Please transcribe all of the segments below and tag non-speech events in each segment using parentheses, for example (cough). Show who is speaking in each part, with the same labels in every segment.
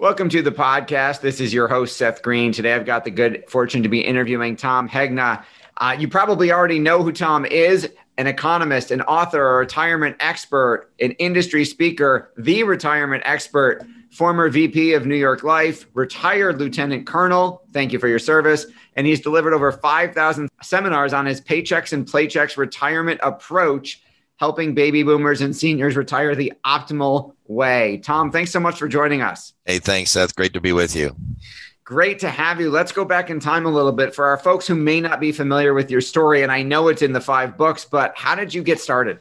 Speaker 1: Welcome to the podcast. This is your host, Seth Green. Today, I've got the good fortune to be interviewing Tom Hegna. Uh, you probably already know who Tom is an economist, an author, a retirement expert, an industry speaker, the retirement expert, former VP of New York Life, retired lieutenant colonel. Thank you for your service. And he's delivered over 5,000 seminars on his paychecks and playchecks retirement approach helping baby boomers and seniors retire the optimal way. Tom, thanks so much for joining us.
Speaker 2: Hey, thanks, Seth. Great to be with you.
Speaker 1: Great to have you. Let's go back in time a little bit for our folks who may not be familiar with your story. And I know it's in the five books, but how did you get started?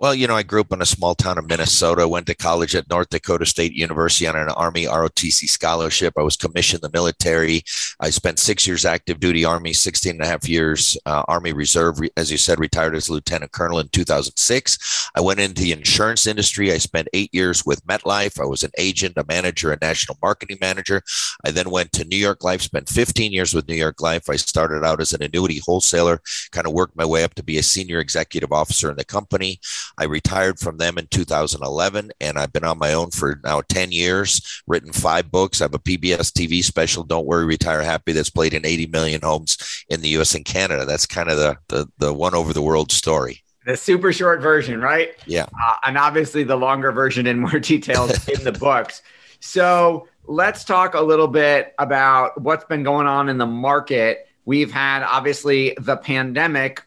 Speaker 2: Well, you know, I grew up in a small town of Minnesota, went to college at North Dakota State University on an Army ROTC scholarship. I was commissioned in the military. I spent six years active duty Army, 16 and a half years uh, Army Reserve, as you said, retired as Lieutenant Colonel in 2006. I went into the insurance industry. I spent eight years with MetLife. I was an agent, a manager, a national marketing manager. I then went to New York Life, spent 15 years with New York Life. I started out as an annuity wholesaler, kind of worked my way up to be a senior executive officer in the company. I retired from them in 2011, and I've been on my own for now 10 years, written five books. I have a PBS TV special, Don't Worry, Retire Happy, that's played in 80 million homes in the US and Canada. That's kind of the, the, the one over the world story.
Speaker 1: The super short version, right?
Speaker 2: Yeah.
Speaker 1: Uh, and obviously the longer version and more (laughs) details in the books. So let's talk a little bit about what's been going on in the market. We've had obviously the pandemic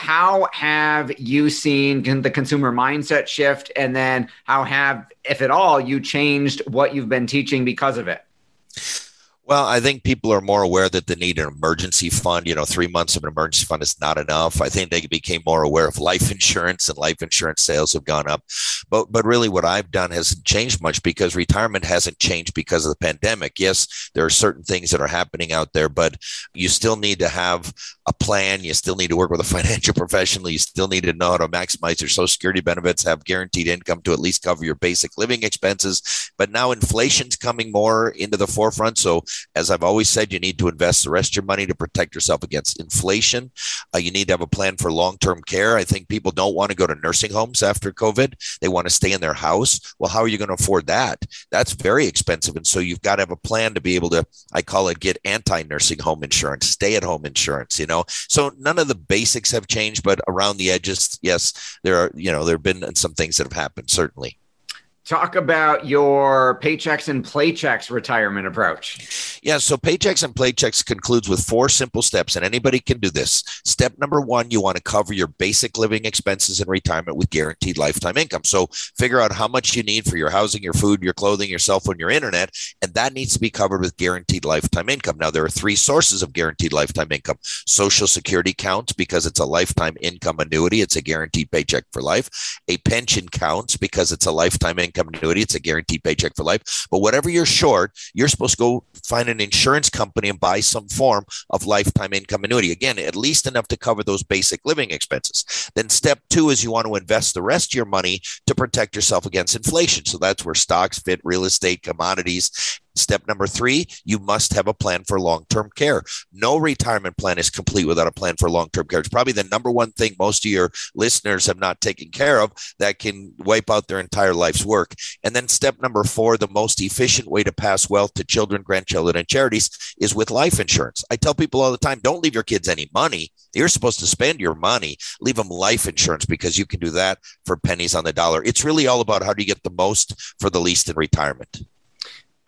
Speaker 1: how have you seen the consumer mindset shift? And then how have if at all you changed what you've been teaching because of it
Speaker 2: well, I think people are more aware that they need an emergency fund. You know, three months of an emergency fund is not enough. I think they became more aware of life insurance and life insurance sales have gone up. But but really what I've done hasn't changed much because retirement hasn't changed because of the pandemic. Yes, there are certain things that are happening out there, but you still need to have a plan. You still need to work with a (laughs) financial professional. You still need to know how to maximize your social security benefits, have guaranteed income to at least cover your basic living expenses. But now inflation's coming more into the forefront. So as I've always said, you need to invest the rest of your money to protect yourself against inflation. Uh, you need to have a plan for long term care. I think people don't want to go to nursing homes after COVID, they want to stay in their house. Well, how are you going to afford that? That's very expensive. And so you've got to have a plan to be able to, I call it get anti nursing home insurance, stay at home insurance, you know? So none of the basics have changed, but around the edges, yes, there are, you know, there have been some things that have happened, certainly.
Speaker 1: Talk about your paychecks and playchecks retirement approach.
Speaker 2: Yeah, so paychecks and playchecks concludes with four simple steps, and anybody can do this. Step number one, you want to cover your basic living expenses in retirement with guaranteed lifetime income. So figure out how much you need for your housing, your food, your clothing, your cell phone, your internet, and that needs to be covered with guaranteed lifetime income. Now, there are three sources of guaranteed lifetime income Social Security counts because it's a lifetime income annuity, it's a guaranteed paycheck for life. A pension counts because it's a lifetime income income annuity. It's a guaranteed paycheck for life. But whatever you're short, you're supposed to go find an insurance company and buy some form of lifetime income annuity. Again, at least enough to cover those basic living expenses. Then step two is you want to invest the rest of your money to protect yourself against inflation. So that's where stocks fit, real estate, commodities, Step number three, you must have a plan for long term care. No retirement plan is complete without a plan for long term care. It's probably the number one thing most of your listeners have not taken care of that can wipe out their entire life's work. And then step number four, the most efficient way to pass wealth to children, grandchildren, and charities is with life insurance. I tell people all the time don't leave your kids any money. You're supposed to spend your money, leave them life insurance because you can do that for pennies on the dollar. It's really all about how do you get the most for the least in retirement.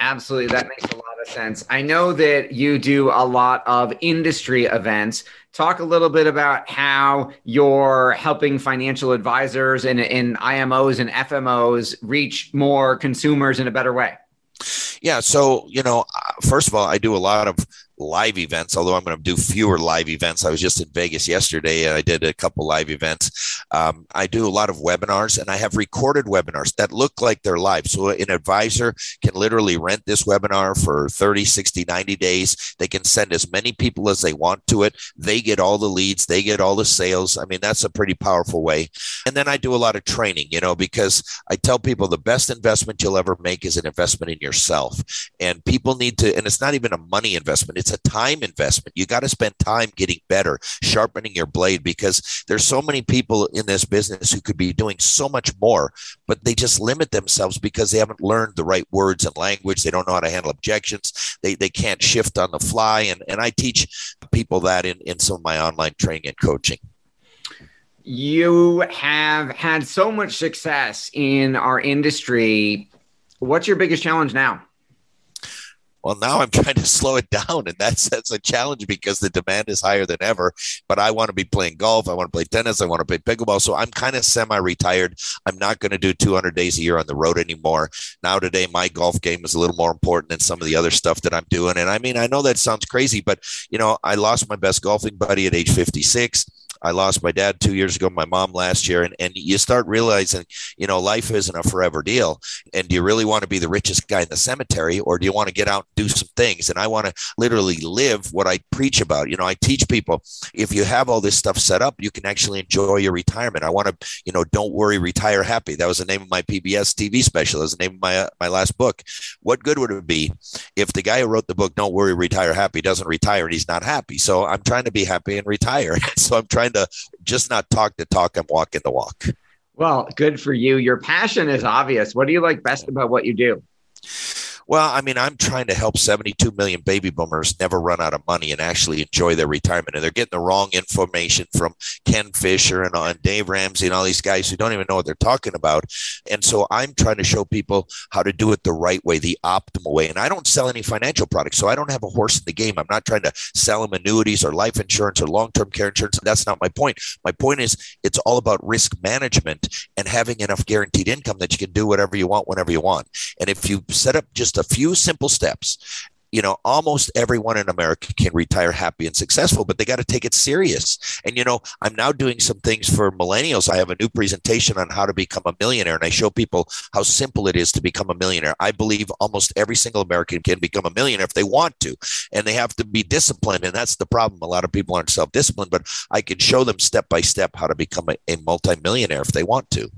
Speaker 1: Absolutely. That makes a lot of sense. I know that you do a lot of industry events. Talk a little bit about how you're helping financial advisors and, and IMOs and FMOs reach more consumers in a better way.
Speaker 2: Yeah. So, you know, uh, first of all, I do a lot of live events, although I'm going to do fewer live events. I was just in Vegas yesterday and I did a couple live events. Um, I do a lot of webinars and I have recorded webinars that look like they're live. So an advisor can literally rent this webinar for 30, 60, 90 days. They can send as many people as they want to it. They get all the leads, they get all the sales. I mean, that's a pretty powerful way. And then I do a lot of training, you know, because I tell people the best investment you'll ever make is an investment in yourself. And people need to, and it's not even a money investment, it's a time investment. You got to spend time getting better, sharpening your blade because there's so many people in this business who could be doing so much more, but they just limit themselves because they haven't learned the right words and language. They don't know how to handle objections. They, they can't shift on the fly. And, and I teach people that in, in some of my online training and coaching.
Speaker 1: You have had so much success in our industry. What's your biggest challenge now?
Speaker 2: Well, now I'm (laughs) trying to slow it down, and that's that's a challenge because the demand is higher than ever. But I want to be playing golf, I want to play tennis, I want to play pickleball. So I'm kind of semi-retired. I'm not going to do 200 days a year on the road anymore. Now today, my golf game is a little more important than some of the other stuff that I'm doing. And I mean, I know that sounds crazy, but you know, I lost my best golfing buddy at age 56. I lost my dad two years ago, my mom last year, and, and you start realizing, you know, life isn't a forever deal. And do you really want to be the richest guy in the cemetery, or do you want to get out and do some things? And I want to literally live what I preach about. You know, I teach people if you have all this stuff set up, you can actually enjoy your retirement. I want to, you know, don't worry, retire happy. That was the name of my PBS TV special. That was the name of my uh, my last book. What good would it be if the guy who wrote the book "Don't Worry, Retire Happy" doesn't retire and he's not happy? So I'm trying to be happy and retire. (laughs) so I'm trying trying to just not talk the talk, I'm walking the walk.
Speaker 1: Well, good for you. Your passion is obvious. What do you like best about what you do?
Speaker 2: Well, I mean, I'm trying to help 72 million baby boomers never run out of money and actually enjoy their retirement. And they're getting the wrong information from Ken Fisher and, uh, and Dave Ramsey and all these guys who don't even know what they're talking about. And so I'm trying to show people how to do it the right way, the optimal way. And I don't sell any financial products, so I don't have a horse in the game. I'm not trying to sell them annuities or life insurance or long term care insurance. That's not my point. My point is it's all about risk management and having enough guaranteed income that you can do whatever you want whenever you want. And if you set up just just a few simple steps you know, almost everyone in America can retire happy and successful, but they got to take it serious. And, you know, I'm now doing some things for millennials. I have a new presentation on how to become a millionaire, and I show people how simple it is to become a millionaire. I believe almost every single American can become a millionaire if they want to, and they have to be disciplined. And that's the problem. A lot of people aren't self disciplined, but I can show them step by step how to become a, a multimillionaire if they want to.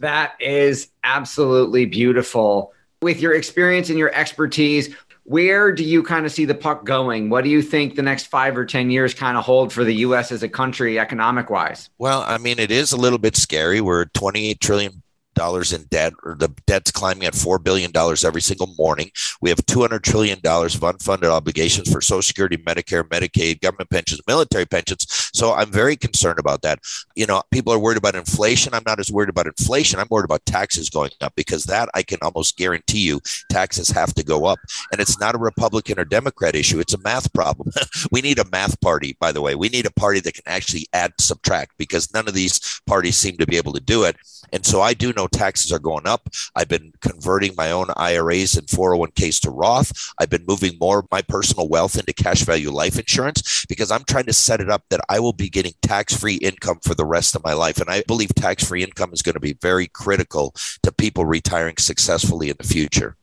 Speaker 1: That is absolutely beautiful with your experience and your expertise, where do you kind of see the puck going? What do you think the next five or 10 years kind of hold for the US as a country economic wise?
Speaker 2: Well, I mean, it is a little bit scary. We're 28 trillion dollars in debt, or the debt's climbing at four billion dollars every single morning. We have two hundred trillion dollars of unfunded obligations for Social Security, Medicare, Medicaid, government pensions, military pensions. So I'm very concerned about that. You know, people are worried about inflation. I'm not as worried about inflation. I'm worried about taxes going up because that I can almost guarantee you taxes have to go up, and it's not a Republican or Democrat issue. It's a math problem. (laughs) we need a math party, by the way. We need a party that can actually add, subtract, because none of these parties seem to be able to do it. And so I do know taxes are going up. I've been converting my own IRAs and 401ks to Roth. I've been moving more of my personal wealth into cash value life insurance because I'm trying to set it up that I will be getting tax free income for the rest of my life. And I believe tax free income is going to be very critical to people retiring successfully in the future.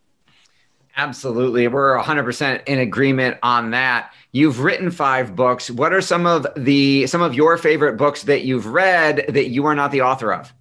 Speaker 1: Absolutely. We're 100% in agreement on that. You've written 5 books. What are some of the some of your favorite books that you've read that you are not the author of?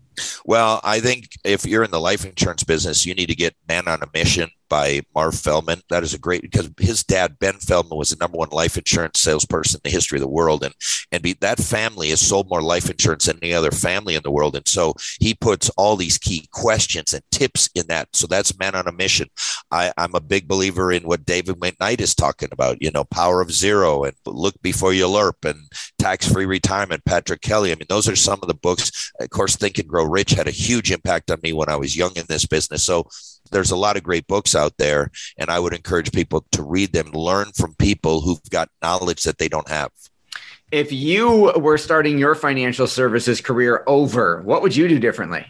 Speaker 2: Well, I think if you're in the life insurance business, you need to get men on a Mission by Marv Feldman. That is a great because his dad Ben Feldman was the number one life insurance salesperson in the history of the world, and and be, that family has sold more life insurance than any other family in the world. And so he puts all these key questions and tips in that. So that's Man on a Mission. I, I'm a big believer in what David McKnight is talking about. You know, Power of Zero and Look Before You LIRP and Tax Free Retirement. Patrick Kelly. I mean, those are some of the books. Of course, Think and Grow Rich had a huge impact on me when I was young in this business. So there's a lot of great books out there, and I would encourage people to read them, learn from people who've got knowledge that they don't have.
Speaker 1: If you were starting your financial services career over, what would you do differently?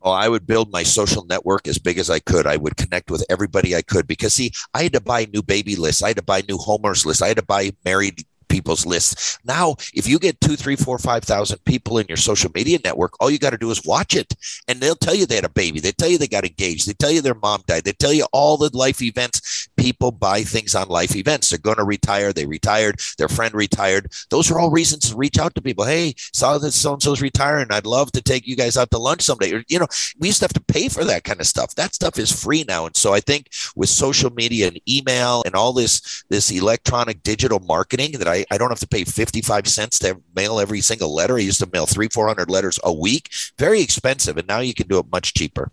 Speaker 2: Oh, I would build my social network as big as I could. I would connect with everybody I could because, see, I had to buy new baby lists. I had to buy new homeowners lists. I had to buy married people's lists. Now, if you get two, three, four, five thousand people in your social media network, all you got to do is watch it, and they'll tell you they had a baby. They tell you they got engaged. They tell you their mom died. They tell you all the life events. People buy things on life events. They're going to retire. They retired. Their friend retired. Those are all reasons to reach out to people. Hey, saw that so and so's retiring. I'd love to take you guys out to lunch someday. Or, you know, we used to have to pay for that kind of stuff. That stuff is free now, and so I think with social media and email and all this this electronic digital marketing that I, I don't have to pay 55 cents to mail every single letter. I used to mail three, 400 letters a week. Very expensive. And now you can do it much cheaper.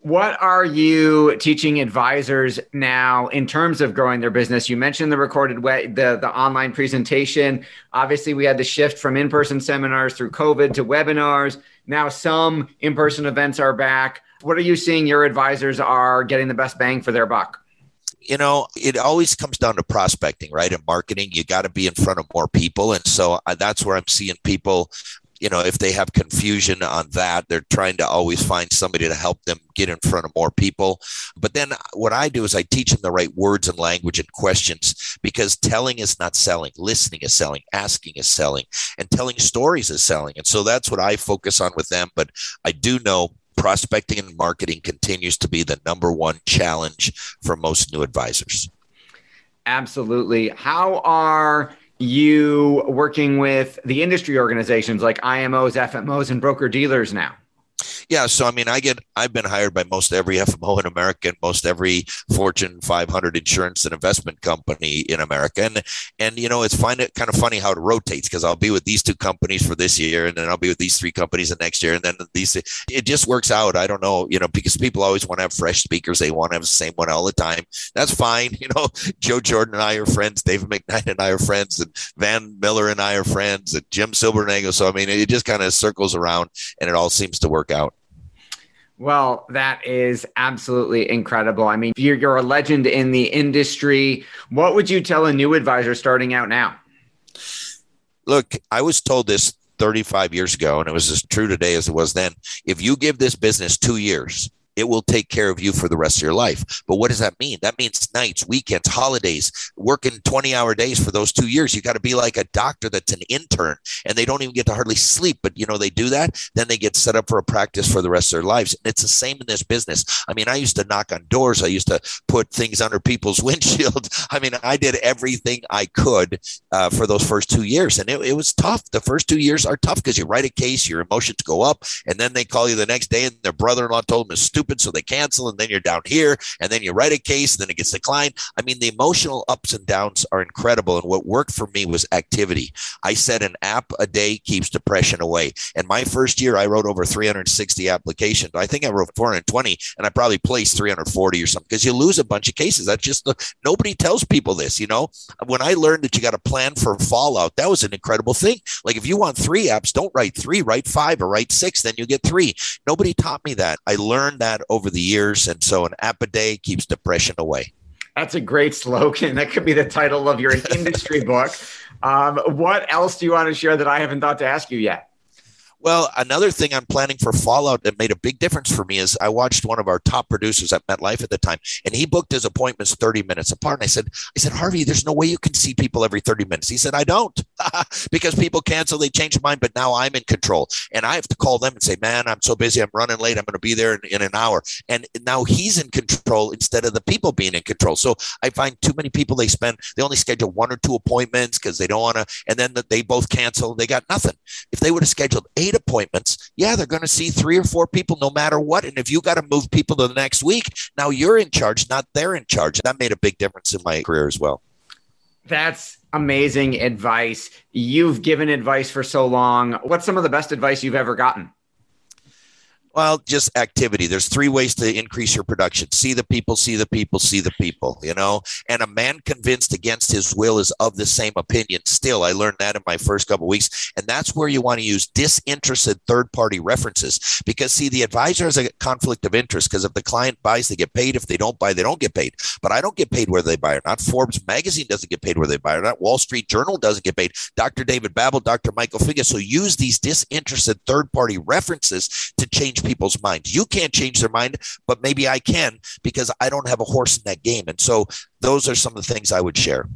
Speaker 1: What are you teaching advisors now in terms of growing their business? You mentioned the recorded way, the, the online presentation. Obviously, we had the shift from in-person seminars through COVID to webinars. Now some in-person events are back. What are you seeing your advisors are getting the best bang for their buck?
Speaker 2: You know, it always comes down to prospecting, right? And marketing, you got to be in front of more people. And so uh, that's where I'm seeing people, you know, if they have confusion on that, they're trying to always find somebody to help them get in front of more people. But then what I do is I teach them the right words and language and questions because telling is not selling, listening is selling, asking is selling, and telling stories is selling. And so that's what I focus on with them. But I do know prospecting and marketing continues to be the number one challenge for most new advisors.
Speaker 1: Absolutely. How are you working with the industry organizations like IMOs, FMOs, and broker dealers now?
Speaker 2: Yeah, so I mean, I get I've been hired by most every FMO in America and most every Fortune 500 insurance and investment company in America, and and you know it's it kind of funny how it rotates because I'll be with these two companies for this year, and then I'll be with these three companies the next year, and then these it just works out. I don't know, you know, because people always want to have fresh speakers, they want to have the same one all the time. That's fine, (laughs) you know. Joe Jordan and I are friends, David McKnight and I are friends, and Van Mueller and I are friends, and Jim Silvernagle. So I mean, it just kind of circles around, and it all seems to work out.
Speaker 1: Well, that is absolutely incredible. I mean, you're, you're a legend in the industry. What would you tell a new advisor starting out now?
Speaker 2: Look, I was told this 35 years ago, and it was as true today as it was then. If you give this business two years, it will take care of you for the rest of your life. But what does that mean? That means nights, weekends, holidays, working 20 hour days for those two years. You got to be like a doctor that's an intern and they don't even get to hardly sleep. But, you know, they do that. Then they get set up for a practice for the rest of their lives. And it's the same in this business. I mean, I used to knock on doors. I used to put things under people's (laughs) windshields. I mean, I did everything I could uh, for those first two years. And it, it was tough. The first two years are tough because you write a case, your emotions go up, and then they call you the next day and their brother in law told them it's stupid stupid, so they cancel, and then you're down here, and then you write a case, and then it gets declined. I mean, the emotional ups and downs are incredible. And what worked for me was activity. I said an app a day keeps depression away. And my first year, I wrote over 360 applications. I think I wrote 420, and I probably placed 340 or something because you lose a bunch of cases. That's just the, nobody tells people this. You know, when I learned that you got to plan for fallout, that was an incredible thing. Like if you want three apps, don't write three, write five or write six, then you get three. Nobody taught me that. I learned that over the years. And so an app a day keeps depression away.
Speaker 1: That's a great slogan. That could be the title of your (laughs) industry book. Um, what else do you want to share that I haven't thought to ask you yet?
Speaker 2: Well, another thing I'm planning for Fallout that made a big difference for me is I watched one of our top producers at MetLife at the time, and he booked his appointments 30 minutes apart. And I said, I said, Harvey, there's no way you can see people every 30 minutes. He said, I don't, (laughs) because people cancel, they change mind, but now I'm in control. And I have to call them and say, man, I'm so busy, I'm running late, I'm going to be there in, in an hour. And now he's in control instead of the people being in control. So I find too many people, they spend, they only schedule one or two appointments because they don't want to, and then they both cancel, they got nothing. If they would have scheduled eight eight appointments, yeah, they're going to see three or four people no matter what. And if you got to move people to the next week, now you're in charge, not they're in charge. That made a big difference in my career as well.
Speaker 1: That's amazing advice. You've given advice for so long. What's some of the best advice you've ever gotten?
Speaker 2: Well, just activity. There's three ways to increase your production see the people, see the people, see the people, you know? And a man convinced against his will is of the same opinion. Still, I learned that in my first couple weeks. And that's where you want to use disinterested third party references because, see, the advisor has a conflict of interest because if the client buys, they get paid. If they don't buy, they don't get paid. But I don't get paid where they buy or not. Forbes magazine doesn't get paid where they buy or not. Wall Street Journal doesn't get paid. Dr. David Babbel, Dr. Michael Finke. So use these disinterested third party references to change people's minds. You can't change their mind, but maybe I can because I don't have a horse in that game. And so those are some of the things I would share.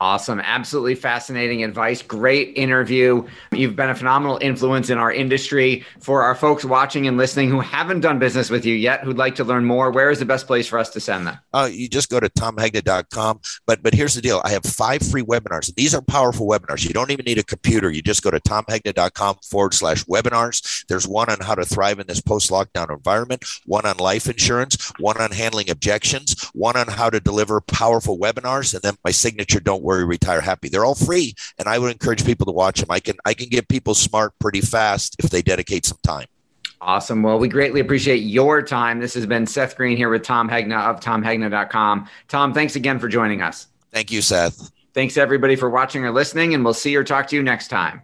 Speaker 1: Awesome. Absolutely fascinating advice. Great interview. You've been a phenomenal influence in our industry. For our folks watching and listening who haven't done business with you yet, who'd like to learn more, where is the best place for us to send them?
Speaker 2: Uh, you just go to tomhegna.com. But but here's the deal. I have five free webinars. These are powerful webinars. You don't even need a computer. You just go to tomhegna.com forward slash webinars. There's one on how to thrive in this post-lockdown environment, one on life insurance, one on handling objections, one on how to deliver powerful webinars, and then my signature don't worry, retire happy. They're all free, and I would encourage people to watch them. I can I can get people smart pretty fast if they dedicate some time.
Speaker 1: Awesome. Well, we greatly appreciate your time. This has been Seth Green here with Tom Hegna of tomhegna.com. Tom, thanks again for joining us.
Speaker 2: Thank you, Seth.
Speaker 1: Thanks everybody for watching or listening, and we'll see or talk to you next time.